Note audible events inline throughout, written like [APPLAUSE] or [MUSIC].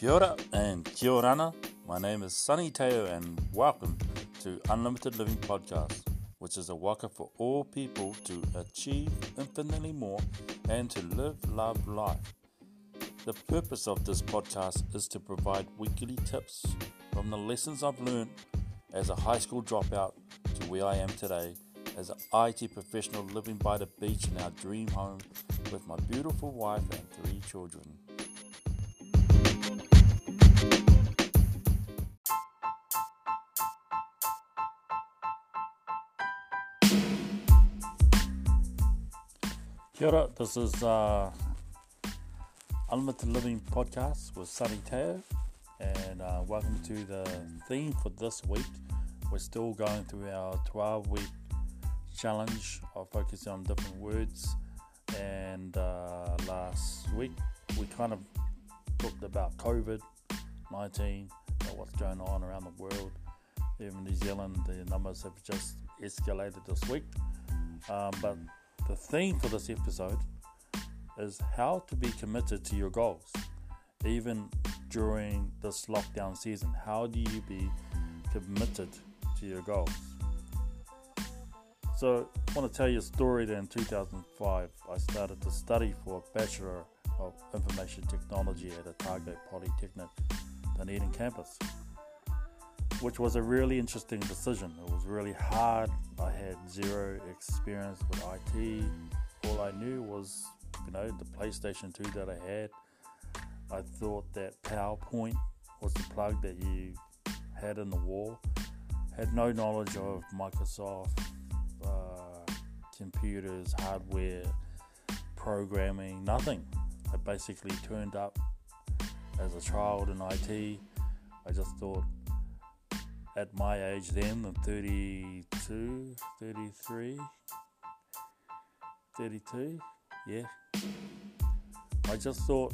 Kia and kia orana. My name is Sunny Teo and welcome to Unlimited Living Podcast, which is a waka for all people to achieve infinitely more and to live, love, life. The purpose of this podcast is to provide weekly tips from the lessons I've learned as a high school dropout to where I am today as an IT professional living by the beach in our dream home with my beautiful wife and three children. Kia this is uh, Unlimited Living Podcast with Sunny Teo, and uh, welcome to the theme for this week. We're still going through our 12 week challenge of focusing on different words, and uh, last week we kind of talked about COVID 19, what's going on around the world. Even New Zealand, the numbers have just escalated this week. Um, but the theme for this episode is how to be committed to your goals, even during this lockdown season. How do you be committed to your goals? So, I want to tell you a story that in 2005 I started to study for a Bachelor of Information Technology at Otago Polytechnic Dunedin campus, which was a really interesting decision. It was really hard. I had zero experience with IT. All I knew was, you know, the PlayStation 2 that I had. I thought that PowerPoint was the plug that you had in the wall. Had no knowledge of Microsoft, uh, computers, hardware, programming, nothing. I basically turned up as a child in IT. I just thought at my age then, I'm 32, 33, 32, yeah. I just thought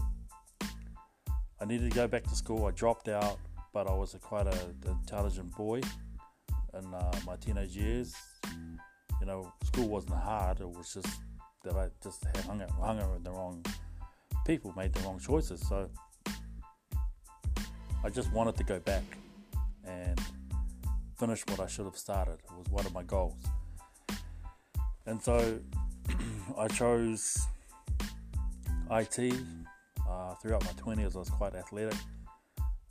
I needed to go back to school. I dropped out, but I was a quite an intelligent boy in uh, my teenage years. You know, school wasn't hard. It was just that I just had hung out, hung out with the wrong people, made the wrong choices. So I just wanted to go back and finish what I should have started. It was one of my goals. And so [CLEARS THROAT] I chose IT. Uh, throughout my 20s, I was quite athletic.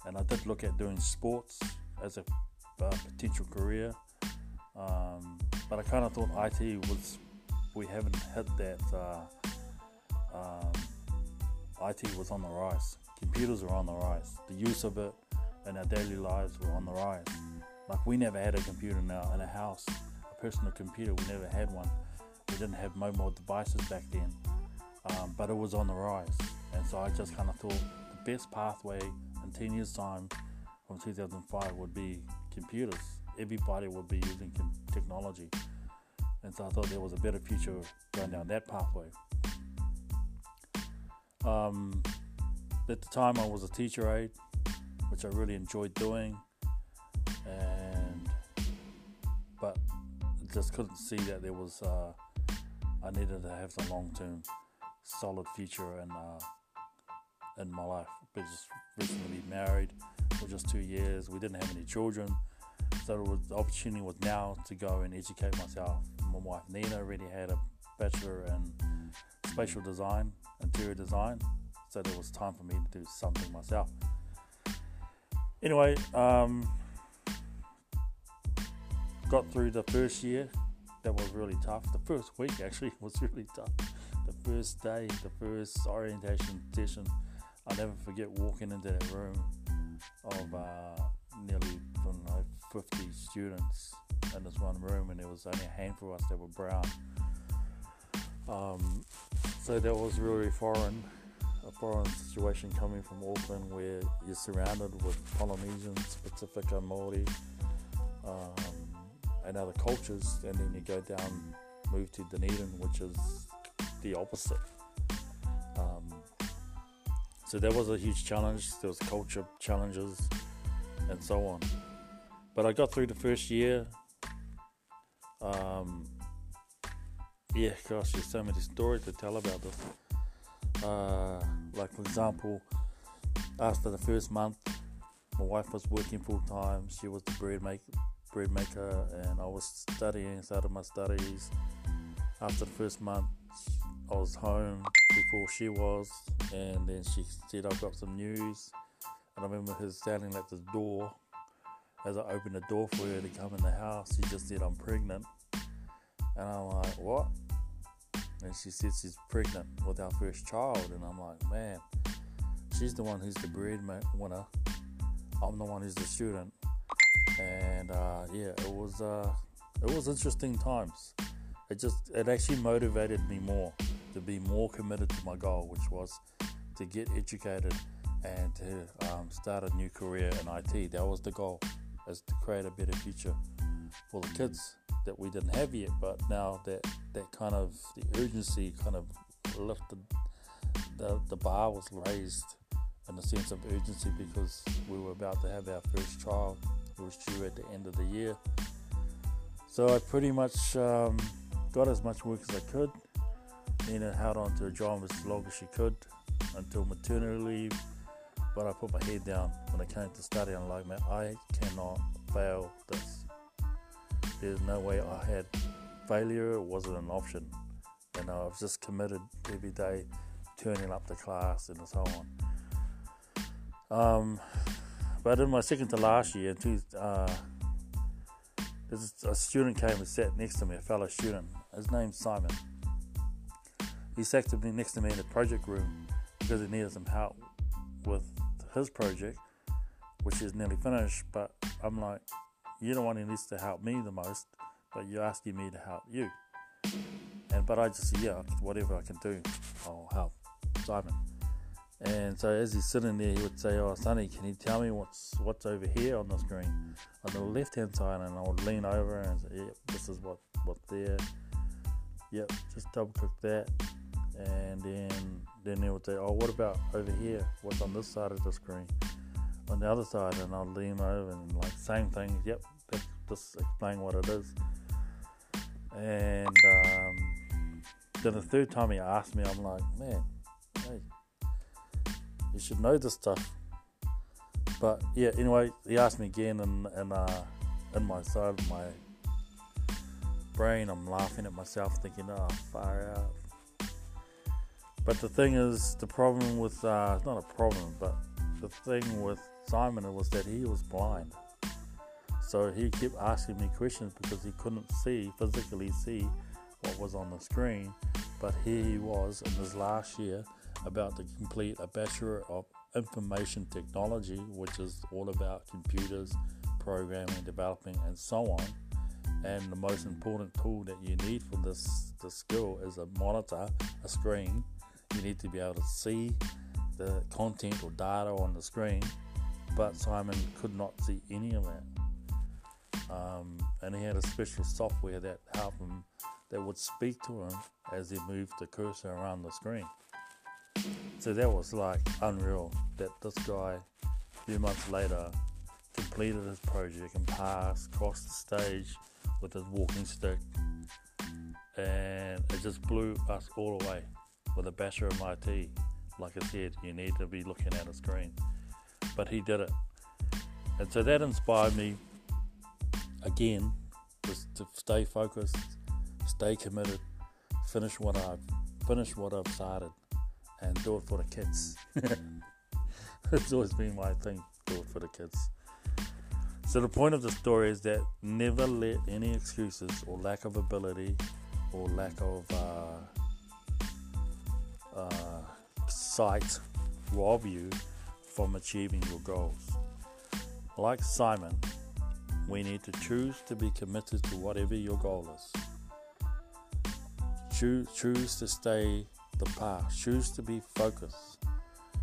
And I did look at doing sports as a uh, potential career. Um, but I kind of thought IT was, we haven't hit that. Uh, um, IT was on the rise. Computers are on the rise. The use of it in our daily lives were on the rise. Like we never had a computer in our, in a house, a personal computer. We never had one. We didn't have mobile devices back then, um, but it was on the rise. And so I just kind of thought the best pathway in 10 years' time from 2005 would be computers. Everybody would be using com- technology. And so I thought there was a better future going down that pathway. Um, at the time, I was a teacher aide, which I really enjoyed doing, just couldn't see that there was. Uh, I needed to have some long-term, solid future in uh, in my life. We just recently married for just two years. We didn't have any children, so was, the opportunity was now to go and educate myself. My wife Nina already had a bachelor in spatial design interior design, so it was time for me to do something myself. Anyway, um, got through the first year. That was really tough. The first week actually [LAUGHS] was really tough. The first day, the first orientation session, I'll never forget walking into that room of uh, nearly from like 50 students in this one room, and there was only a handful of us that were brown. Um, so that was really foreign, a foreign situation coming from Auckland where you're surrounded with Polynesians, Pacifica, Maori, um, and other cultures, and then you go down, move to Dunedin, which is the opposite. Um, so that was a huge challenge. There was culture challenges and so on. But I got through the first year. Um, yeah, gosh, there's so many stories to tell about this. Uh, like, for example, after the first month, my wife was working full time. She was the bread make, bread maker, and I was studying. Started my studies. After the first month, I was home before she was, and then she said, "I've got some news." And I remember her standing at the door. As I opened the door for her to come in the house, she just said, "I'm pregnant," and I'm like, "What?" And she said she's pregnant with our first child, and I'm like, "Man." she's the one who's the bread winner. I'm the one who's the student, and uh, yeah, it was uh, it was interesting times. It just it actually motivated me more to be more committed to my goal, which was to get educated and to um, start a new career in IT. That was the goal, is to create a better future for the kids that we didn't have yet. But now that that kind of the urgency kind of lifted, the the bar was raised in a sense of urgency because we were about to have our first child. Was due at the end of the year. So I pretty much um, got as much work as I could. Nina held on to a job as long as she could until maternity leave. But I put my head down when it came to study. I'm like, man, I cannot fail this. There's no way I had failure. Wasn't an option. And I was just committed every day, turning up to class and so on. Um, but in my second to last year, two, uh, a student came and sat next to me, a fellow student. His name's Simon. He sat next to me in the project room because he needed some help with his project, which is nearly finished. But I'm like, you're the one who needs to help me the most, but you're asking me to help you. And but I just said, yeah, whatever I can do, I'll help Simon. And so as he's sitting there, he would say, "Oh, Sunny, can you tell me what's what's over here on the screen, on the left-hand side?" And I would lean over and say, "Yep, this is what what's there. Yep, just double click that." And then then he would say, "Oh, what about over here? What's on this side of the screen?" On the other side, and I'd lean over and like same thing. Yep, just explain what it is. And um, then the third time he asked me, I'm like, "Man, hey." You should know this stuff. But yeah, anyway, he asked me again, and and uh, in my side of my brain, I'm laughing at myself, thinking, "Oh, fire out." But the thing is, the problem with uh, not a problem, but the thing with Simon was that he was blind. So he kept asking me questions because he couldn't see, physically see what was on the screen. But here he was in his last year about to complete a Bachelor of Information Technology, which is all about computers, programming, developing, and so on. And the most important tool that you need for this, this skill is a monitor, a screen. You need to be able to see the content or data on the screen, but Simon could not see any of that. Um, and he had a special software that helped him that would speak to him as he moved the cursor around the screen. So that was like unreal that this guy, a few months later, completed his project and passed, crossed the stage with his walking stick, and it just blew us all away with a Bachelor of IT. Like I said, you need to be looking at a screen, but he did it, and so that inspired me again was to stay focused, stay committed, finish what I've finished what I've started and do it for the kids. [LAUGHS] it's always been my thing, do it for the kids. So the point of the story is that never let any excuses or lack of ability or lack of uh, uh, sight rob you from achieving your goals. Like Simon, we need to choose to be committed to whatever your goal is. Choose, choose to stay the path. Choose to be focused.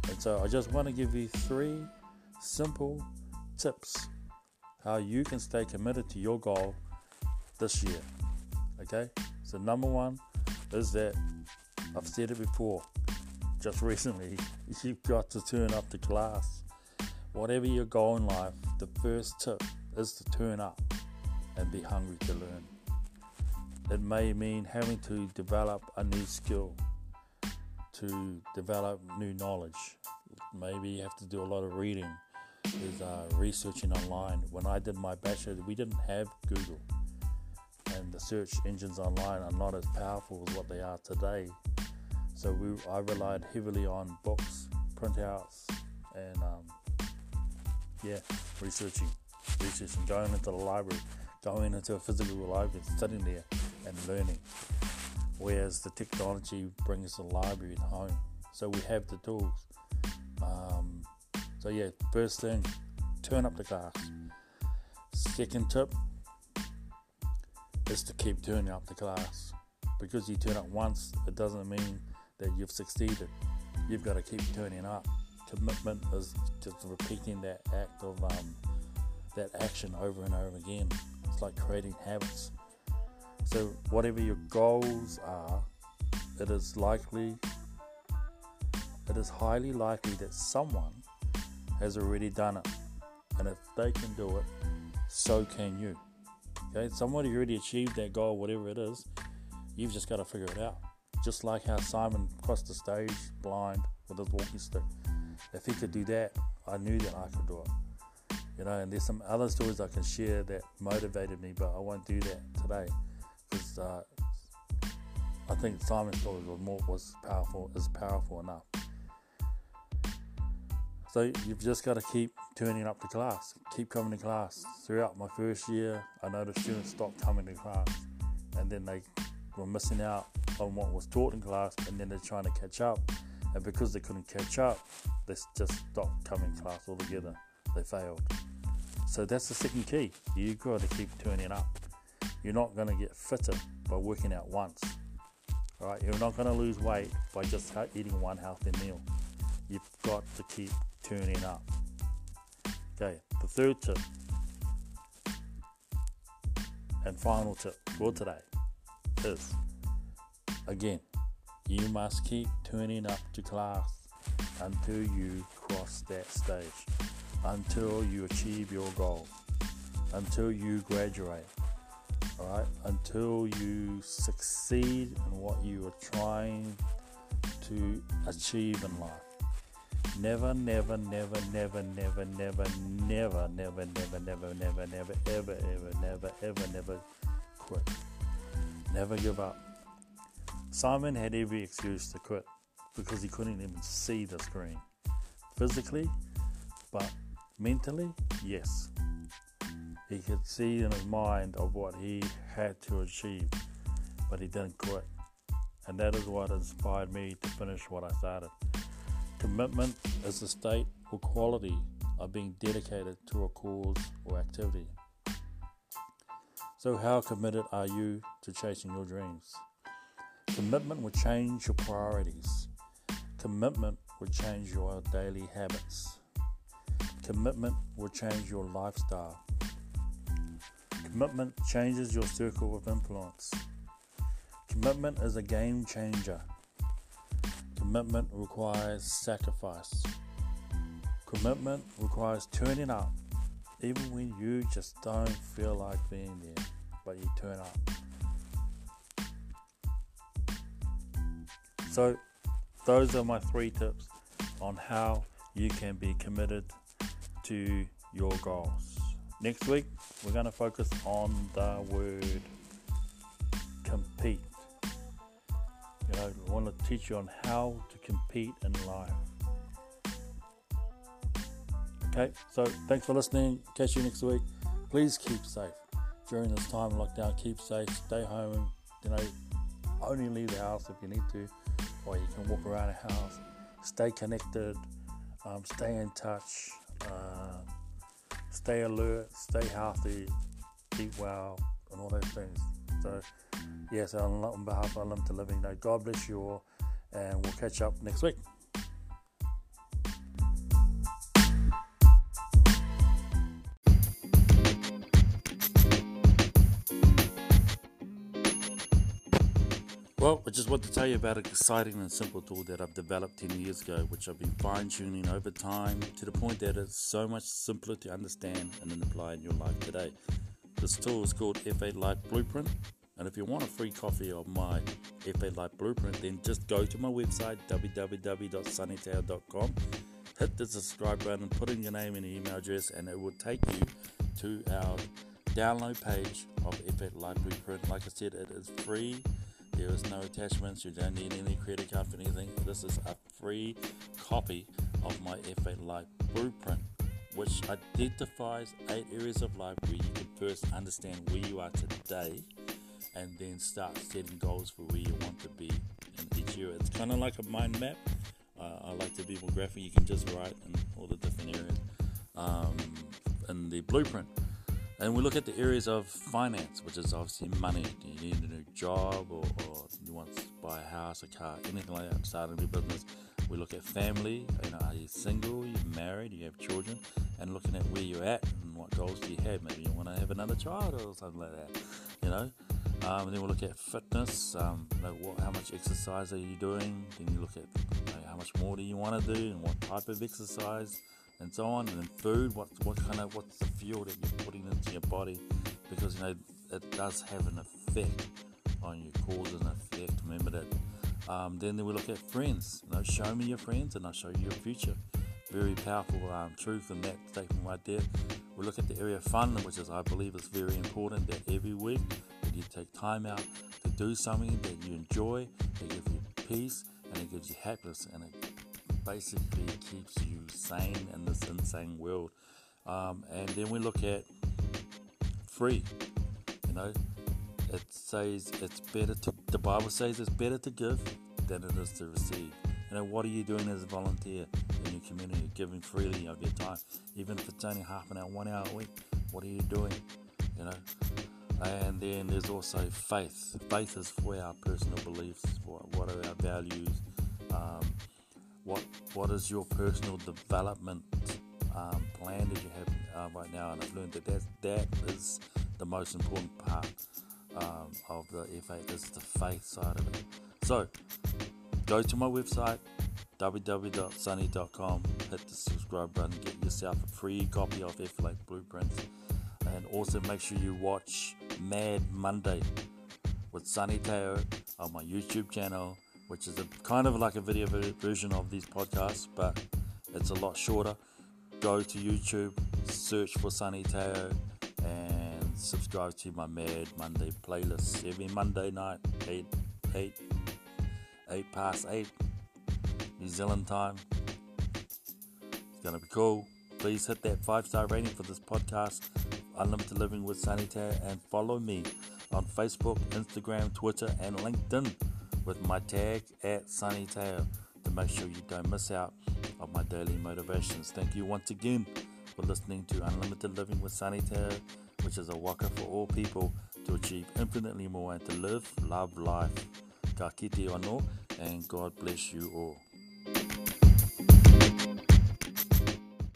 And so I just want to give you three simple tips how you can stay committed to your goal this year. Okay? So, number one is that I've said it before, just [LAUGHS] recently, you've got to turn up to class. Whatever your goal in life, the first tip is to turn up and be hungry to learn. It may mean having to develop a new skill to develop new knowledge, maybe you have to do a lot of reading. There's uh, researching online. When I did my bachelor, we didn't have Google, and the search engines online are not as powerful as what they are today. So we, I relied heavily on books, printouts, and um, yeah, researching, researching, going into the library, going into a physical library, studying there, and learning. Whereas the technology brings the library at home, so we have the tools. Um, so yeah, first thing, turn up the class. Second tip is to keep turning up the glass. Because you turn up once, it doesn't mean that you've succeeded. You've got to keep turning up. Commitment is just repeating that act of um, that action over and over again. It's like creating habits. So whatever your goals are, it is likely, it is highly likely that someone has already done it. And if they can do it, so can you. Okay, somebody already achieved that goal, whatever it is, you've just got to figure it out. Just like how Simon crossed the stage blind with his walking stick. If he could do that, I knew that I could do it. You know, and there's some other stories I can share that motivated me, but I won't do that today because uh, I think Simon's story was more was powerful is powerful enough. So you've just got to keep turning up to class, keep coming to class. Throughout my first year, I noticed students stopped coming to class, and then they were missing out on what was taught in class, and then they're trying to catch up. And because they couldn't catch up, they just stopped coming to class altogether. They failed. So that's the second key. You've got to keep turning up. You're not going to get fitter by working out once. All right, you're not going to lose weight by just eating one healthy meal. You've got to keep turning up. Okay, the third tip and final tip for today is again, you must keep turning up to class until you cross that stage, until you achieve your goal, until you graduate, right, until you succeed in what you are trying to achieve in life. Never, never, never, never, never, never, never, never, never, never, never, never, ever, ever, never, ever, never quit. Never give up. Simon had every excuse to quit because he couldn't even see the screen. Physically, but mentally, yes. He could see in his mind of what he had to achieve, but he didn't quit. And that is what inspired me to finish what I started. Commitment is the state or quality of being dedicated to a cause or activity. So, how committed are you to chasing your dreams? Commitment will change your priorities. Commitment will change your daily habits. Commitment will change your lifestyle. Commitment changes your circle of influence. Commitment is a game changer. Commitment requires sacrifice. Commitment requires turning up, even when you just don't feel like being there, but you turn up. So, those are my three tips on how you can be committed to your goals. Next week, we're going to focus on the word compete. You know, I want to teach you on how to compete in life. Okay, so thanks for listening. Catch you next week. Please keep safe during this time of lockdown. Keep safe. Stay home. You know, only leave the house if you need to, or you can walk around the house. Stay connected. Um, stay in touch. Uh, stay alert, stay healthy, eat well, and all those things. So, yes, on, behalf of Unlimited Living, know, God bless you all, and we'll catch up next week. Well, I just want to tell you about an exciting and simple tool that I've developed 10 years ago, which I've been fine tuning over time to the point that it's so much simpler to understand and then apply in your life today. This tool is called F8 Life Blueprint, and if you want a free copy of my F8 Life Blueprint, then just go to my website www.sunnyteo.com hit the subscribe button, put in your name and email address, and it will take you to our download page of F8 Life Blueprint. Like I said, it is free. There is no attachments. You don't need any credit card for anything. This is a free copy of my F8 Life Blueprint, which identifies eight areas of life where you can first understand where you are today and then start setting goals for where you want to be in each year. It's kind of like a mind map. Uh, I like to be more graphic. You can just write in all the different areas um, in the blueprint. And we look at the areas of finance, which is obviously money. Do you need a new job or, or you want to buy a house, a car, anything like that, start a new business? We look at family, you know, are you single, you married, you have children, and looking at where you're at and what goals do you have. Maybe you want to have another child or something like that, you know. Um, then we'll look at fitness, um, like what, how much exercise are you doing? Then you look at like, how much more do you want to do and what type of exercise and so on. And then food, what what kind of what's the fuel that you're putting into your body? Because you know it does have an effect on you, cause and effect. Remember that. Um, then we look at friends. You know, show me your friends, and I'll show you your future. Very powerful um, truth in that statement right there. We look at the area of fun, which is I believe is very important. That every week that you take time out to do something that you enjoy, that gives you peace, and it gives you happiness, and it basically keeps you sane in this insane world. Um, and then we look at free. You know, it says it's better to. The Bible says it's better to give than it is to receive. You know, what are you doing as a volunteer in your community, giving freely of your time, even if it's only half an hour, one hour a week? What are you doing? You know, and then there's also faith. Faith is for our personal beliefs, for what are our values, um, what what is your personal development um, plan that you have uh, right now? And I've learned that that, that is the most important part um, of the F8 is the faith side of it. So go to my website www.sunny.com, hit the subscribe button, get yourself a free copy of F8 Blueprints, and also make sure you watch Mad Monday with Sunny Teo on my YouTube channel which is a kind of like a video version of these podcasts, but it's a lot shorter. Go to YouTube, search for Sunny Teo, and subscribe to my Mad Monday playlist every Monday night, 8, 8, 8 past 8 New Zealand time. It's going to be cool. Please hit that five star rating for this podcast, Unlimited Living with Sunny Teo, and follow me on Facebook, Instagram, Twitter, and LinkedIn with my tag at Sunny Teo to make sure you don't miss out on my daily motivations. Thank you once again for listening to Unlimited Living with Sunny Teo, which is a waka for all people to achieve infinitely more and to live, love life. Ka kite anō, and God bless you all.